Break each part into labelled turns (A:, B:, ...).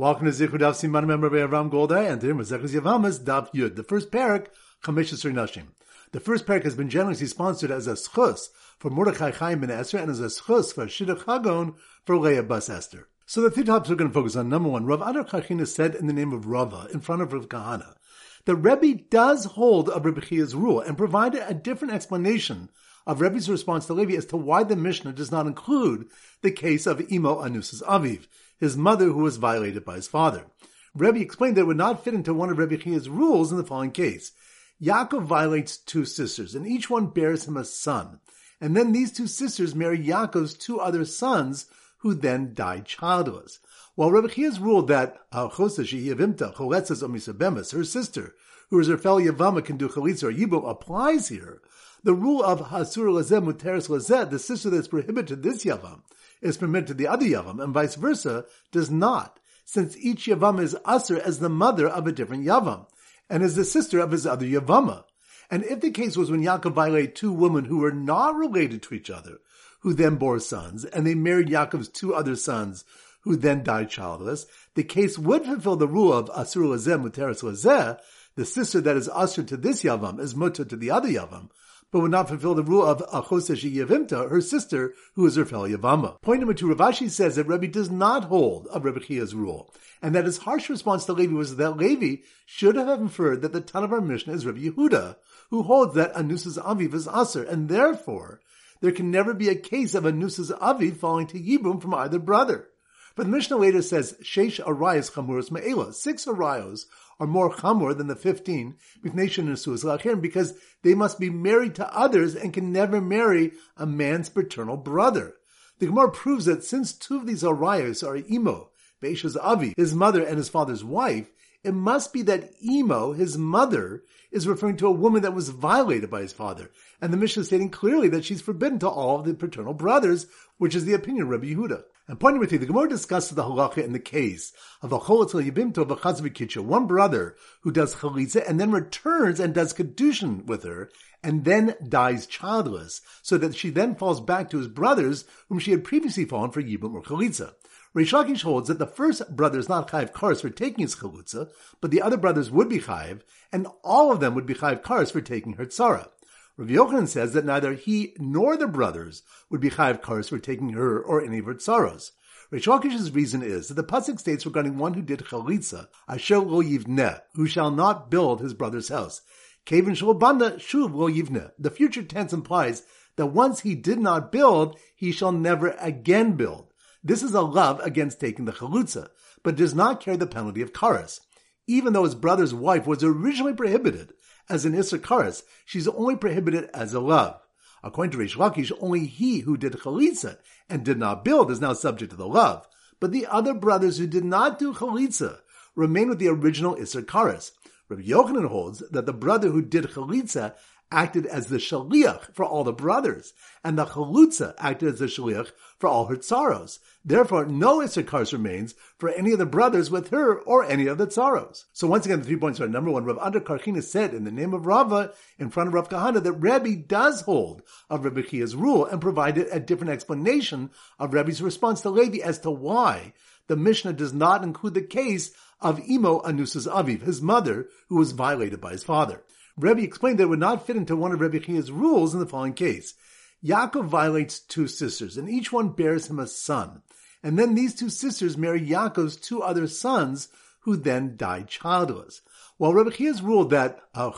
A: Welcome to Zichud Daf Siman member Ram Goldai and today Mazeches Yevamos Daf Yud. The first parak, Chameshes Nashim. The first parak has been generously sponsored as a schus for Mordechai Chaim ben Esther and as a schus for Shidduch Hagon for Leah Bas Esther. So the three topics we're going to focus on. Number one, Rav Ada Karchina said in the name of Rava in front of Rav Kahana the Rebbe does hold of Rebbe Chia's rule and provided a different explanation of Rebbe's response to Levi as to why the Mishnah does not include the case of Imo Anus's Aviv his mother who was violated by his father. Rebbe explained that it would not fit into one of Rebbe Chia's rules in the following case. Yaakov violates two sisters, and each one bears him a son. And then these two sisters marry Yaakov's two other sons, who then die childless. While Rebbe Chia's ruled that ah, her sister, who is her fellow Yavama, can do chalitza or yibum, applies here, the rule of hasur lazeh muteris lazeh, the sister that's prohibited to this Yavam, is permitted to the other Yavam, and vice versa, does not, since each Yavam is Aser as the mother of a different Yavam, and is the sister of his other Yavama. And if the case was when Yaakov violated two women who were not related to each other, who then bore sons, and they married Yaakov's two other sons, who then died childless, the case would fulfill the rule of Asur Lazeh Muteris Lazeh, the sister that is Asur to this Yavam is Mutter to the other Yavam, but would not fulfill the rule of Achoseshi Yavimta, her sister, who is her fellow Yavama. Point number two, Rav Ashi says that Rebbe does not hold of Rebbe Chia's rule, and that his harsh response to Levi was that Levi should have inferred that the ton of our Mishnah is Rebbe Yehuda, who holds that Anus's Aviv is Aser, and therefore there can never be a case of Anus's Aviv falling to Yibum from either brother. But the Mishnah later says, Sheish Arayas Chamuras Me'ela. Six Arayos are more chamor than the 15 because they must be married to others and can never marry a man's paternal brother. The Gemara proves that since two of these arayos are imo, Beisha's avi, his mother and his father's wife, it must be that imo, his mother, is referring to a woman that was violated by his father. And the Mishnah is stating clearly that she's forbidden to all of the paternal brothers, which is the opinion of Rabbi Yehuda. And pointing with you, the Gemara discusses the halacha in the case of a cholatzal yibimto of a chazvikitcha, one brother who does chalitza and then returns and does kedushin with her, and then dies childless, so that she then falls back to his brothers, whom she had previously fallen for yibum or chalitza. Reish Lakish holds that the first brother is not chayiv kares for taking his chalitza, but the other brothers would be chayiv, and all of them would be chayiv kares for taking her tzara. Rav Yochanan says that neither he nor the brothers would be chayav kares for taking her or any of her tsaros. Reish Lakish's reason is that the pasuk states regarding one who did chalitza, asher lo yivneh, who shall not build his brother's house. Kevin shalbanda shuv lo yivneh. The future tense implies that once he did not build, he shall never again build. This is a lav against taking the chalutza, but does not carry the penalty of kares. Even though his brother's wife was originally prohibited, as an Issachar, she's only prohibited as a lav. According to Reish Lakish, only he who did chalitza and did not build is now subject to the lav. But the other brothers who did not do chalitza remain with the original Issachar. Rabbi Yochanan holds that the brother who did chalitza acted as the shaliach for all the brothers, and the chalutza acted as the shaliach for all her tsaros. Therefore, no Issachar remains for any of the brothers with her or any of the tsaros. So once again, the three points are number one, Rav Ada Karchina said in the name of Rava in front of Rav Kahana that Rebbe does hold of Rebbe Chia's rule and provided a different explanation of Rebbe's response to Levi as to why the Mishnah does not include the case of Imo Anus's Aviv, his mother, who was violated by his father. Rebbe explained that it would not fit into one of Rebbe Chia's rules in the following case. Yaakov violates two sisters, and each one bears him a son. And then these two sisters marry Yaakov's two other sons, who then die childless. While Rebbe Chia's ruled that her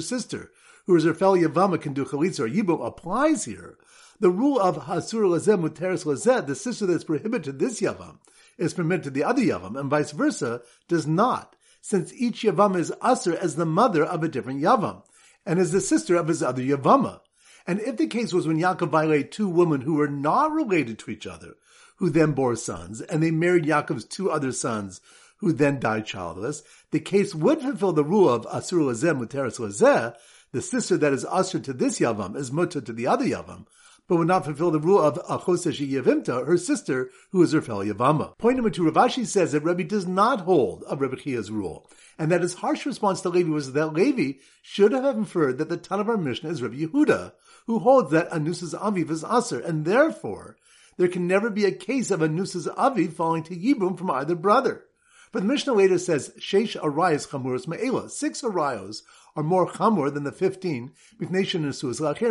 A: sister, who is her fellow Yavama, can do chalitza or yibum, applies here, the rule of hasur lazeh muteris lazeh, the sister that is prohibited to this Yavam, is permitted to the other Yavam, and vice versa, does not since each Yavam is Aser as the mother of a different Yavam, and is the sister of his other Yavama. And if the case was when Yaakov violated two women who were not related to each other, who then bore sons, and they married Yaakov's two other sons, who then died childless, the case would fulfill the rule of Asur Lazeh Muteris Lazeh, the sister that is Asur to this Yavam is Mutter to the other Yavam, but would not fulfill the rule of Achoseshi Yavimta, her sister, who is her fellow Yavama. Point number two, Rav Ashi says that Rebbe does not hold of Rebbe Chia's rule, and that his harsh response to Levi was that Levi should have inferred that the ton of our Mishnah is Rebbe Yehuda, who holds that Anus's Aviv is Aser, and therefore there can never be a case of a Nusas Avi falling to Yibum from either brother. But the Mishnah later says, Sheish Arayas Chamuras Me'ela. Six Arayos are more chamur than the 15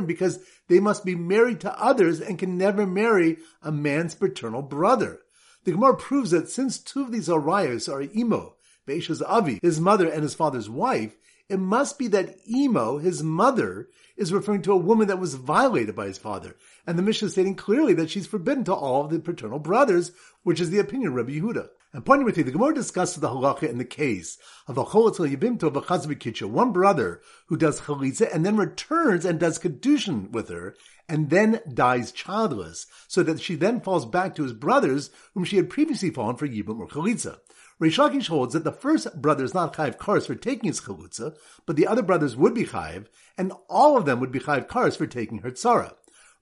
A: because they must be married to others and can never marry a man's paternal brother. The Gemara proves that since two of these arayos are imo, Beisha's avi, his mother and his father's wife, it must be that imo, his mother, is referring to a woman that was violated by his father. And the Mishnah is stating clearly that she's forbidden to all of the paternal brothers, which is the opinion of Rabbi Yehuda. And pointing with you, the Gemara discusses the halacha in the case of a cholatzal yibimto of a chazvikitcha, one brother who does chalitza and then returns and does kedushin with her, and then dies childless, so that she then falls back to his brothers, whom she had previously fallen for yibum or chalitza. Reish Lakish holds that the first brother is not chayiv kares for taking his chalitza, but the other brothers would be chayiv, and all of them would be chayiv kares for taking her tzara.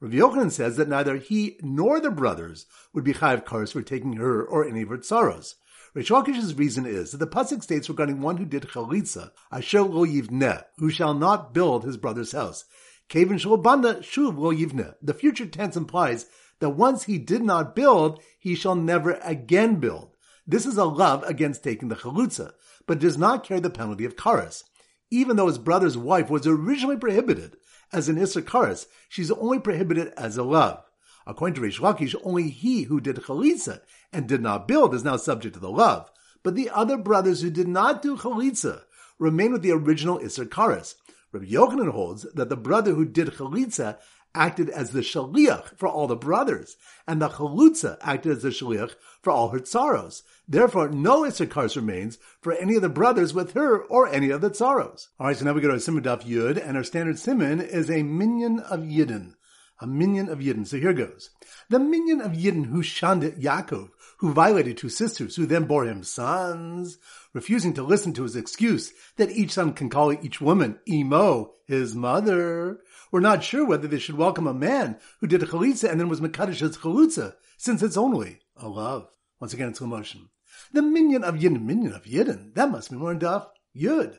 A: Rav Yochanan says that neither he nor the brothers would be chayav kares for taking her or any of her tsaros. Reish Lakish's reason is that the pasuk states regarding one who did chalitza, asher lo yivneh, who shall not build his brother's house. Kevin shalabanda shuv lo yivneh. The future tense implies that once he did not build, he shall never again build. This is a lav against taking the chalitza, but does not carry the penalty of kares. Even though his brother's wife was originally prohibited, as an Issachar she's only prohibited as a lav. According to Reish Lakish, only he who did chalitza and did not build is now subject to the lav. But the other brothers who did not do chalitza remain with the original Issachar. Rabbi Yochanan holds that the brother who did chalitza acted as the shaliach for all the brothers, and the chalutza acted as the shaliach for all her tsaros. Therefore, no Issachar remains for any of the brothers with her or any of the tsaros. Alright, so now we go to Siman Daf Yud, and our standard Siman is a minion of Yidden. A minion of Yidden. So here goes. The minion of Yidden who shunned Yaakov, who violated two sisters, who then bore him sons, refusing to listen to his excuse that each son can call each woman Emo, his mother. We're not sure whether they should welcome a man who did a chalitza and then was Makadish's chalutza, since it's only a lav. Once again, it's slow motion. The minion of Yidden, minion of Yidden, that must be more in Daf Yud.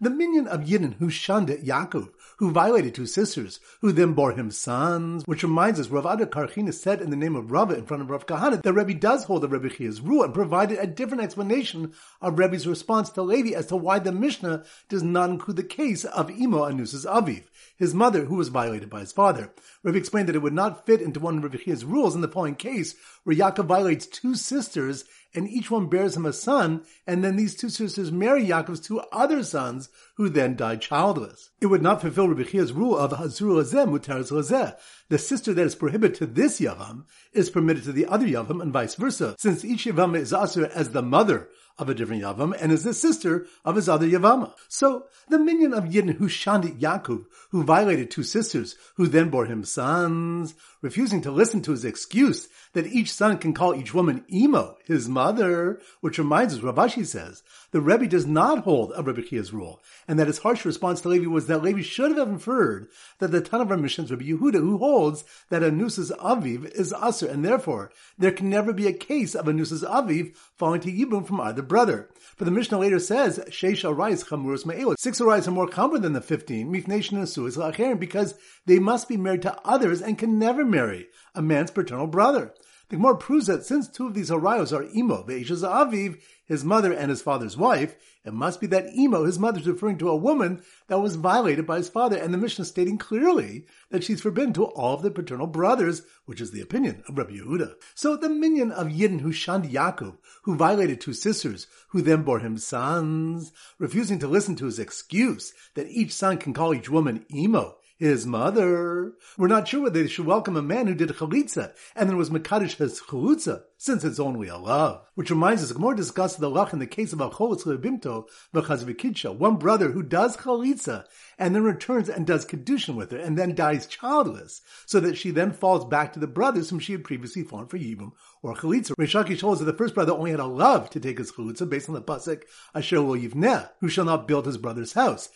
A: The minion of Yidden who shunned it, Yaakov, who violated two sisters, who then bore him sons, which reminds us, Rav Ada Karchina said in the name of Rava in front of Rav Kahana that Rebbe does hold the Rebbe Chia's rule and provided a different explanation of Rebbe's response to Levi as to why the Mishnah does not include the case of Imo Anus's Aviv, his mother who was violated by his father. Rebbe explained that it would not fit into one of Rebbe Chia's rules in the following case, where Yaakov violates two sisters and each one bears him a son, and then these two sisters marry Yaakov's two other sons, who then died childless. It would not fulfill Rabbi Chia's rule of Hazur Lazeh Mutaris Lazeh. The sister that is prohibited to this Yavam is permitted to the other Yavam, and vice versa, since each Yavam is Asur as the mother of a different Yavam and is the sister of his other Yavama. So the minion of Yidden who shunned Yaakov, who violated two sisters, who then bore him sons, refusing to listen to his excuse that each son can call each woman Emo, his mother, which reminds us, Rav Ashi says, the Rebbe does not hold a Rebbe Chia's rule, and that his harsh response to Levi was that Levi should have inferred that the ton of our missions Rabbi Yehuda, who holds that Anus's Aviv is Aser, and therefore there can never be a case of Anus's Aviv falling to Yibum from either brother. But the Mishnah later says, Sheish Arais Chamurus Me'elot. Six Arais are more common than the fifteen, Mifnation and Suez because they must be married to others and can never marry a man's paternal brother. The Gemara proves that since two of these Arayos are Imo, Ve'esha's Aviv, his mother and his father's wife, it must be that Imo, his mother, is referring to a woman that was violated by his father, and the Mishnah is stating clearly that she's forbidden to all of the paternal brothers, which is the opinion of Rabbi Yehuda. So the minion of Yidden who shunned Yaakov, who violated two sisters, who then bore him sons, refusing to listen to his excuse that each son can call each woman Imo, his mother. We're not sure whether they should welcome a man who did chalitza and then was mekadosh his chalitza, since it's only a lav. Which reminds us, more discussed the lach in the case of a Acholitz lebimto v'chazvikidsha, one brother who does chalitza and then returns and does kedushin with her and then dies childless, so that she then falls back to the brothers whom she had previously fallen for yibum or chalitza. Rishaki shows that the first brother only had a love to take his chalitza based on the pasuk Asher lo yivneh, who shall not build his brother's house.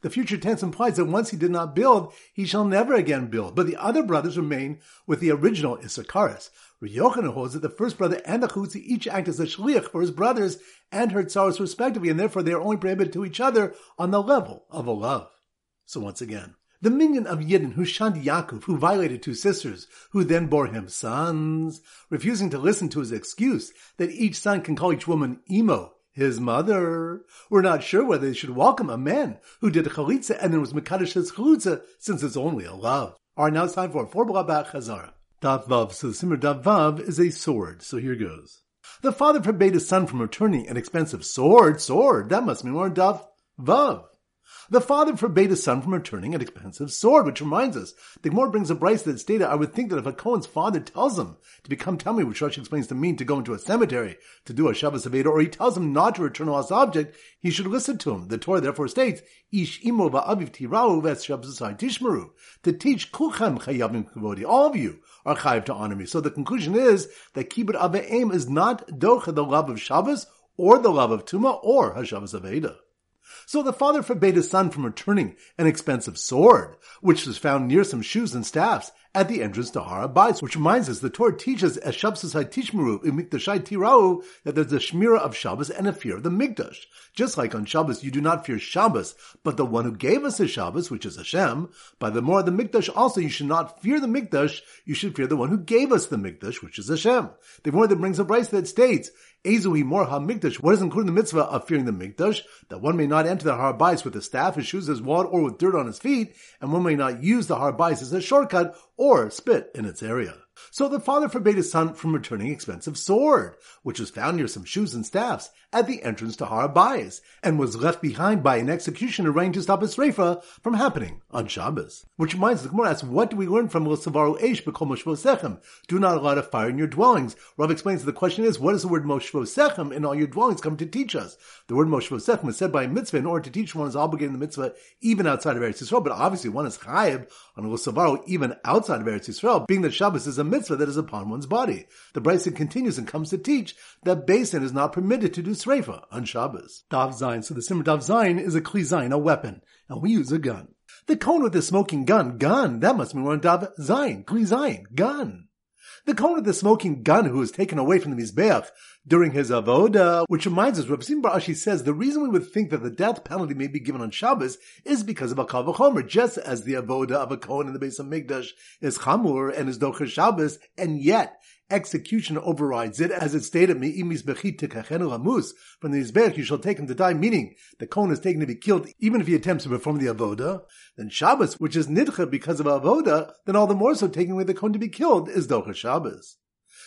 A: The future tense implies that once he did not build, he shall never again build. But the other brothers remain with the original Issachar. Yochanan holds that the first brother and the chutzi each act as a shliach for his brothers and her tsaros respectively, and therefore they are only prohibited to each other on the level of a lav. So once again, The minion of Yidden who shunned Yaakov, who violated two sisters, who then bore him sons, refusing to listen to his excuse that each son can call each woman Emo, his mother. We're not sure whether they should welcome a man who did a chalitza and then was Mekadosh his chalitza, since it's only a lav. Alright, now it's time for four Blabach Chazara. Dav Vav, so the Siman Dav Vav is a sword, so here goes. The father forbade his son from returning an expensive sword, sword, that must mean more Dav Vav. The father forbade his son from returning an expensive sword, which reminds us, the Gemara brings a Braisa that stated, I would think that if a Cohen's father tells him to become Tummy, which Rashi explains to mean to go into a cemetery to do a Shabbos Aveda, or he tells him not to return a lost object, he should listen to him. The Torah therefore states, Ish imo va'aviv tirau ves Shabbos tishmaru. to teach kuchem chayavim kavodi, all of you are chayiv to honor me. So the conclusion is that kibbut aveim is not docha the lav of Shabbos, or the lav of Tuma, or HaShabbos Aveda. So the father forbade his son from returning an expensive sword, which was found near some shoes and staffs at the entrance to Har HaBayis, which reminds us the Torah teaches as Shabbosai Tishmeru in Mikdashai Tirau that there's a shmira of Shabbos and a fear of the Mikdash. Just like on Shabbos, you do not fear Shabbos, but the one who gave us the Shabbos, which is Hashem. By the more the Mikdash also, you should not fear the Mikdash, you should fear the one who gave us the Mikdash, which is Hashem. The more that brings a Braisa that states, Ezuhi Mor HaMikdash, what is included in the mitzvah of fearing the Mikdash? That one may not enter the Har HaBayis with a staff, his shoes, his wad, or with dirt on his feet, and one may not use the Har HaBayis as a shortcut, or spit in its area. So the father forbade his son from returning expensive sword, which was found near some shoes and staffs at the entrance to Har HaBayis, and was left behind by an executioner arranged to stop a sreifa from happening on Shabbos. Which reminds the Gemara asks, what do we learn from L'savaru Eish B'kol Moshvosechem? Do not allow a fire in your dwellings. Rav explains that the question is, what does the word Moshvosechem in all your dwellings come to teach us? The word Moshvosechem was said by a mitzvah in order to teach one is obligated in the mitzvah even outside of Eretz Yisrael, but obviously one is chayib on L'savaru even outside of Eretz Yisrael, being that Shabbos is a mitzvah that is upon one's body. The Bryson continues and comes to teach that Basin is not permitted to do sreifa on Shabbos. Dav Zayin. So the Siman Dav Zayin is a kli Zayin, a weapon, and we use a gun. The Kohen with the smoking gun, gun, that must mean we're on Dav Zayin, kli Zayin, gun. The Kohen of the smoking gun who was taken away from the Mizbeach during his avoda, which reminds us, Rabbi Bar Ashi says the reason we would think that the death penalty may be given on Shabbos is because of a kavachomer, just as the avoda of a kohen in the Beis HaMikdash is chamur and is docher Shabbos, and yet execution overrides it, as it stated, from the Izbech you shall take him to die, meaning the Kohen is taken to be killed even if he attempts to perform the Avoda. Then Shabbos, which is Nidcha because of Avoda, then all the more so taking away the Kohen to be killed is Docha Shabbos.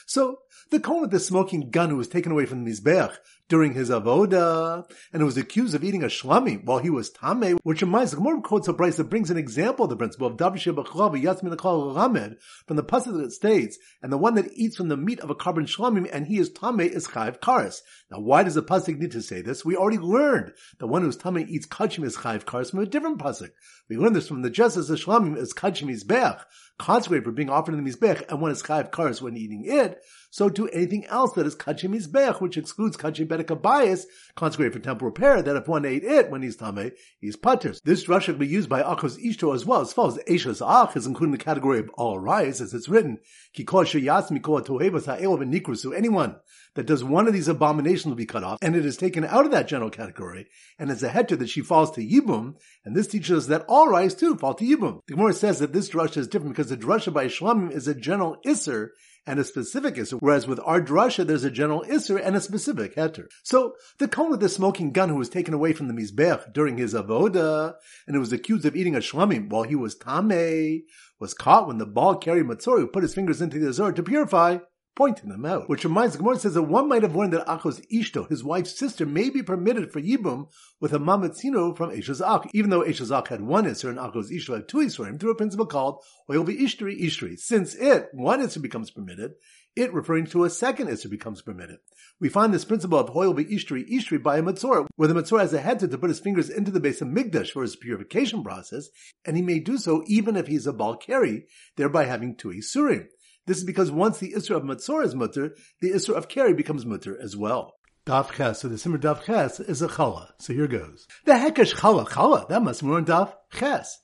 A: So the Kohen with the smoking gun who was taken away from the Mizbeach during his avoda, and was accused of eating a shlami while he was tame, which reminds the Gemara quotes a Braisa that brings an example of the principle of Dabishir Yasmin Ramed from the passage that states, and the one that eats from the meat of a korban shlamim and he is tame is chayv karis. Now, why does the pasuk need to say this? We already learned the one who's tame eats kachim is chayv karis from a different pasuk. We learned this from the justice of shlamim is kachim is beach consecrated for being offered in the Mizbech, and one is Chayav Karas when eating it, so to anything else that is Kachim Mizbech, which excludes Kachim Bedek bias, consecrated for temple repair, that if one ate it when he's Tameh, he's Pater. This drasha can be used by Achos Ishto as well, as far as Esha's Ach is included in the category of all rights, as it's written, so anyone that does one of these abominations will be cut off, and it is taken out of that general category, and it's a heter that she falls to Yibum, and this teaches us that all rice too fall to Yibum. The Gemara says that this drasha is different because the drasha by Shlamim is a general Isser, and a specific Isser, whereas with our drasha there's a general Isser and a specific heter. So, the Kohen with the smoking gun who was taken away from the Mizbech during his avoda, and who was accused of eating a Shlamim while he was Tameh, was caught when the ball carried Matzori who put his fingers into the Azor to purify, pointing them out. Which reminds, Gemara says that one might have learned that Achos Ishto, his wife's sister, may be permitted for Yibum with a Mamatzino from Esha's Ach, even though Esha's Ach had one Isser and Achos Ishto had two Isserim, through a principle called Hoil Ishtri Ishtri. Since it, one Isser becomes permitted, it referring to a second Isser becomes permitted. We find this principle of Hoil Ishtri Ishtri by a Matzor, where the Matzor has a head to put his fingers into the Beis HaMikdash for his purification process, and he may do so even if he is a Balkari, thereby having two Isurim. This is because once the Isra of Matzor is mutter, the Isra of Keri becomes mutter as well. Daf Ches, so the Siman Daf Ches is a Chala. So here goes. The Hekesh Chala, Chala, that must be more Daf Ches.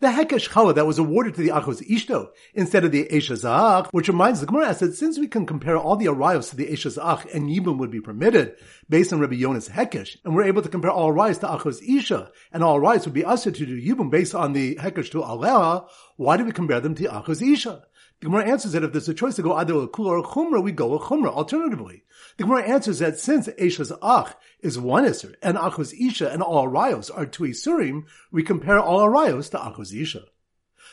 A: the Hekesh Chala that was awarded to the Achos Ishto instead of the Eshazach, which reminds the Gemara that since we can compare all the Arayos to the Eshazach and Yibum would be permitted based on Rabbi Yona's Hekesh, and we're able to compare all Arayos to Achos Isha, and all Arayos would be usher to do Yibum based on the Hekesh to Aleha, why do we compare them to Achos Isha? The Gemara answers that if there's a choice to go either a kula or a chumrah, we go a chumrah. Alternatively, the Gemara answers that since Esha's ach is one iser and achos isha and all arayos are two isurim, we compare all arayos to achos isha.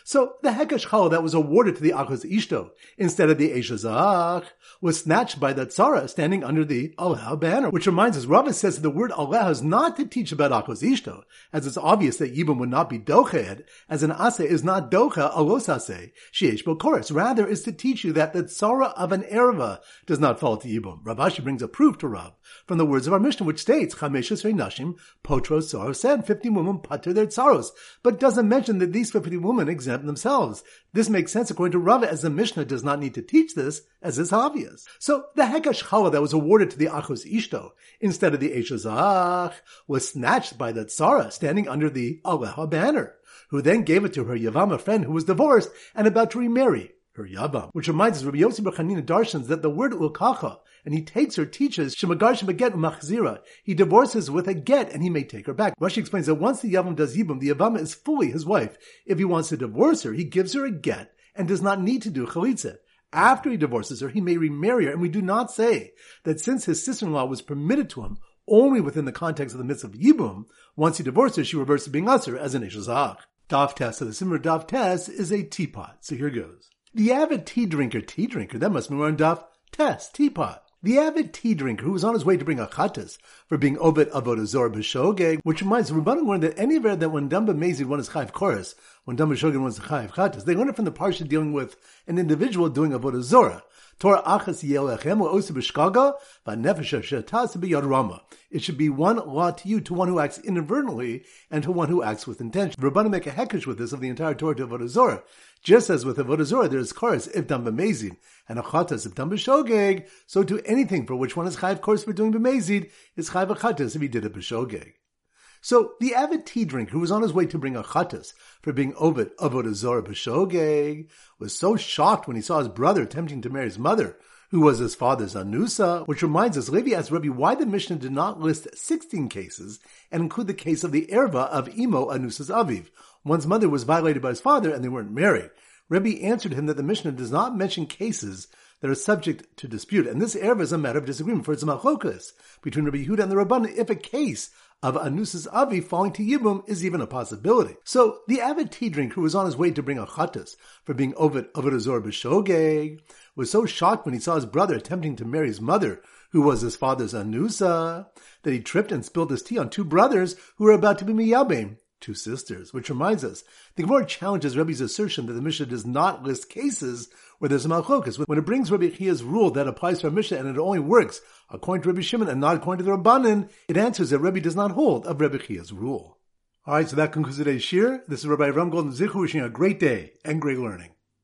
A: So the Hekesh Chala that was awarded to the Achos Ishto instead of the Eshazach was snatched by the Tzara standing under the Aleha banner, which reminds us, Rava says that the word Aleha is not to teach about Achos Ishto, as it's obvious that Yibam would not be Doched, as an Ase is not Docha Alos Ase, Sheesh chorus. Rather is to teach you that the Tzara of an Erva does not fall to Yibam. Rav Ashi brings a proof to Rav from the words of our Mishnah, which states, Chameshes Nashim, Potros Tzara said, 50 women putter their tsaros, but doesn't mention that these 50 women exempt themselves. This makes sense according to Rava, as the Mishnah does not need to teach this, as is obvious. So the Chala that was awarded to the Achos Ishto instead of the Eshazach was snatched by the Tzara standing under the Aleha banner, who then gave it to her Yavama friend who was divorced and about to remarry her Yavam. Which reminds us, Rabbi Yossi B'Chanina darshans that the word Ulkacha and he takes her, teaches Shemagar Shemaget Umachzira. He divorces with a get, and he may take her back. Rashi explains that once the Yavam does Yibam, the Yavama is fully his wife. If he wants to divorce her, he gives her a get and does not need to do chalitza. After he divorces her, he may remarry her, and we do not say that since his sister-in-law was permitted to him only within the context of the midst of Yibum, once he divorces her, she reverts to being usher as an Eshazach. Daf Tes. So the Siman Daf Tes is a teapot. So here goes. The avid tea drinker, tea drinker, that must be on Daf Tes, teapot. The avid tea drinker who was on his way to bring a chatas for being Ovid Avodazor B'Shogeg, which reminds Rabbanim learned that anywhere that when Dumba Mezid won his Chayiv Chorus, when Dumba Shogun was Chayiv Chatas, they learned it from the Parsha dealing with an individual doing Avodazorah. Torah achas yelechem osu b'shkaga v'nefesh shetas b'yad rama. It should be one law to you, to one who acts inadvertently, and to one who acts with intention. Rabbanim make a hekesh with this of the entire Torah to Avodah Zorah. Just as with Avodah Zorah, there is chorus if done b'mezid, and a chatas if done b'shogeg, so to anything for which one is chayiv course for doing b'mezid, is chayiv a chatas if he did it b'shogeg. So the avid tea drinker who was on his way to bring a chatas for being Ovid Avodah Zorah B'Shogeg was so shocked when he saw his brother attempting to marry his mother, who was his father's Anusa, which reminds us, Levi asked Rabbi why the Mishnah did not list 16 cases and include the case of the erva of Imo Anusa's Aviv. One's mother was violated by his father and they weren't married. Rebbe answered him that the Mishnah does not mention cases that are subject to dispute, and this erva is a matter of disagreement, for it's a between Rabbi Yehuda and the Rabban if a case of Anus's Avi falling to Yibum is even a possibility. So the avid tea drinker who was on his way to bring a chatas for being Ovid Ovid Azor B'Shogeg was so shocked when he saw his brother attempting to marry his mother, who was his father's Anusa, that he tripped and spilled his tea on two brothers who were about to be Miyabim, two sisters, which reminds us, the Gemara challenges Rebbe's assertion that the Mishnah does not list cases where there's a malchokas. When it brings Rabbi Chia's rule that applies for a Mishnah and it only works according to Rabbi Shimon and not according to the Rabbanin, it answers that Rebbe does not hold of Rabbi Chia's rule. Alright, so that concludes today's shiur. This is Rabbi Ram Golden Zichu wishing a great day and great learning.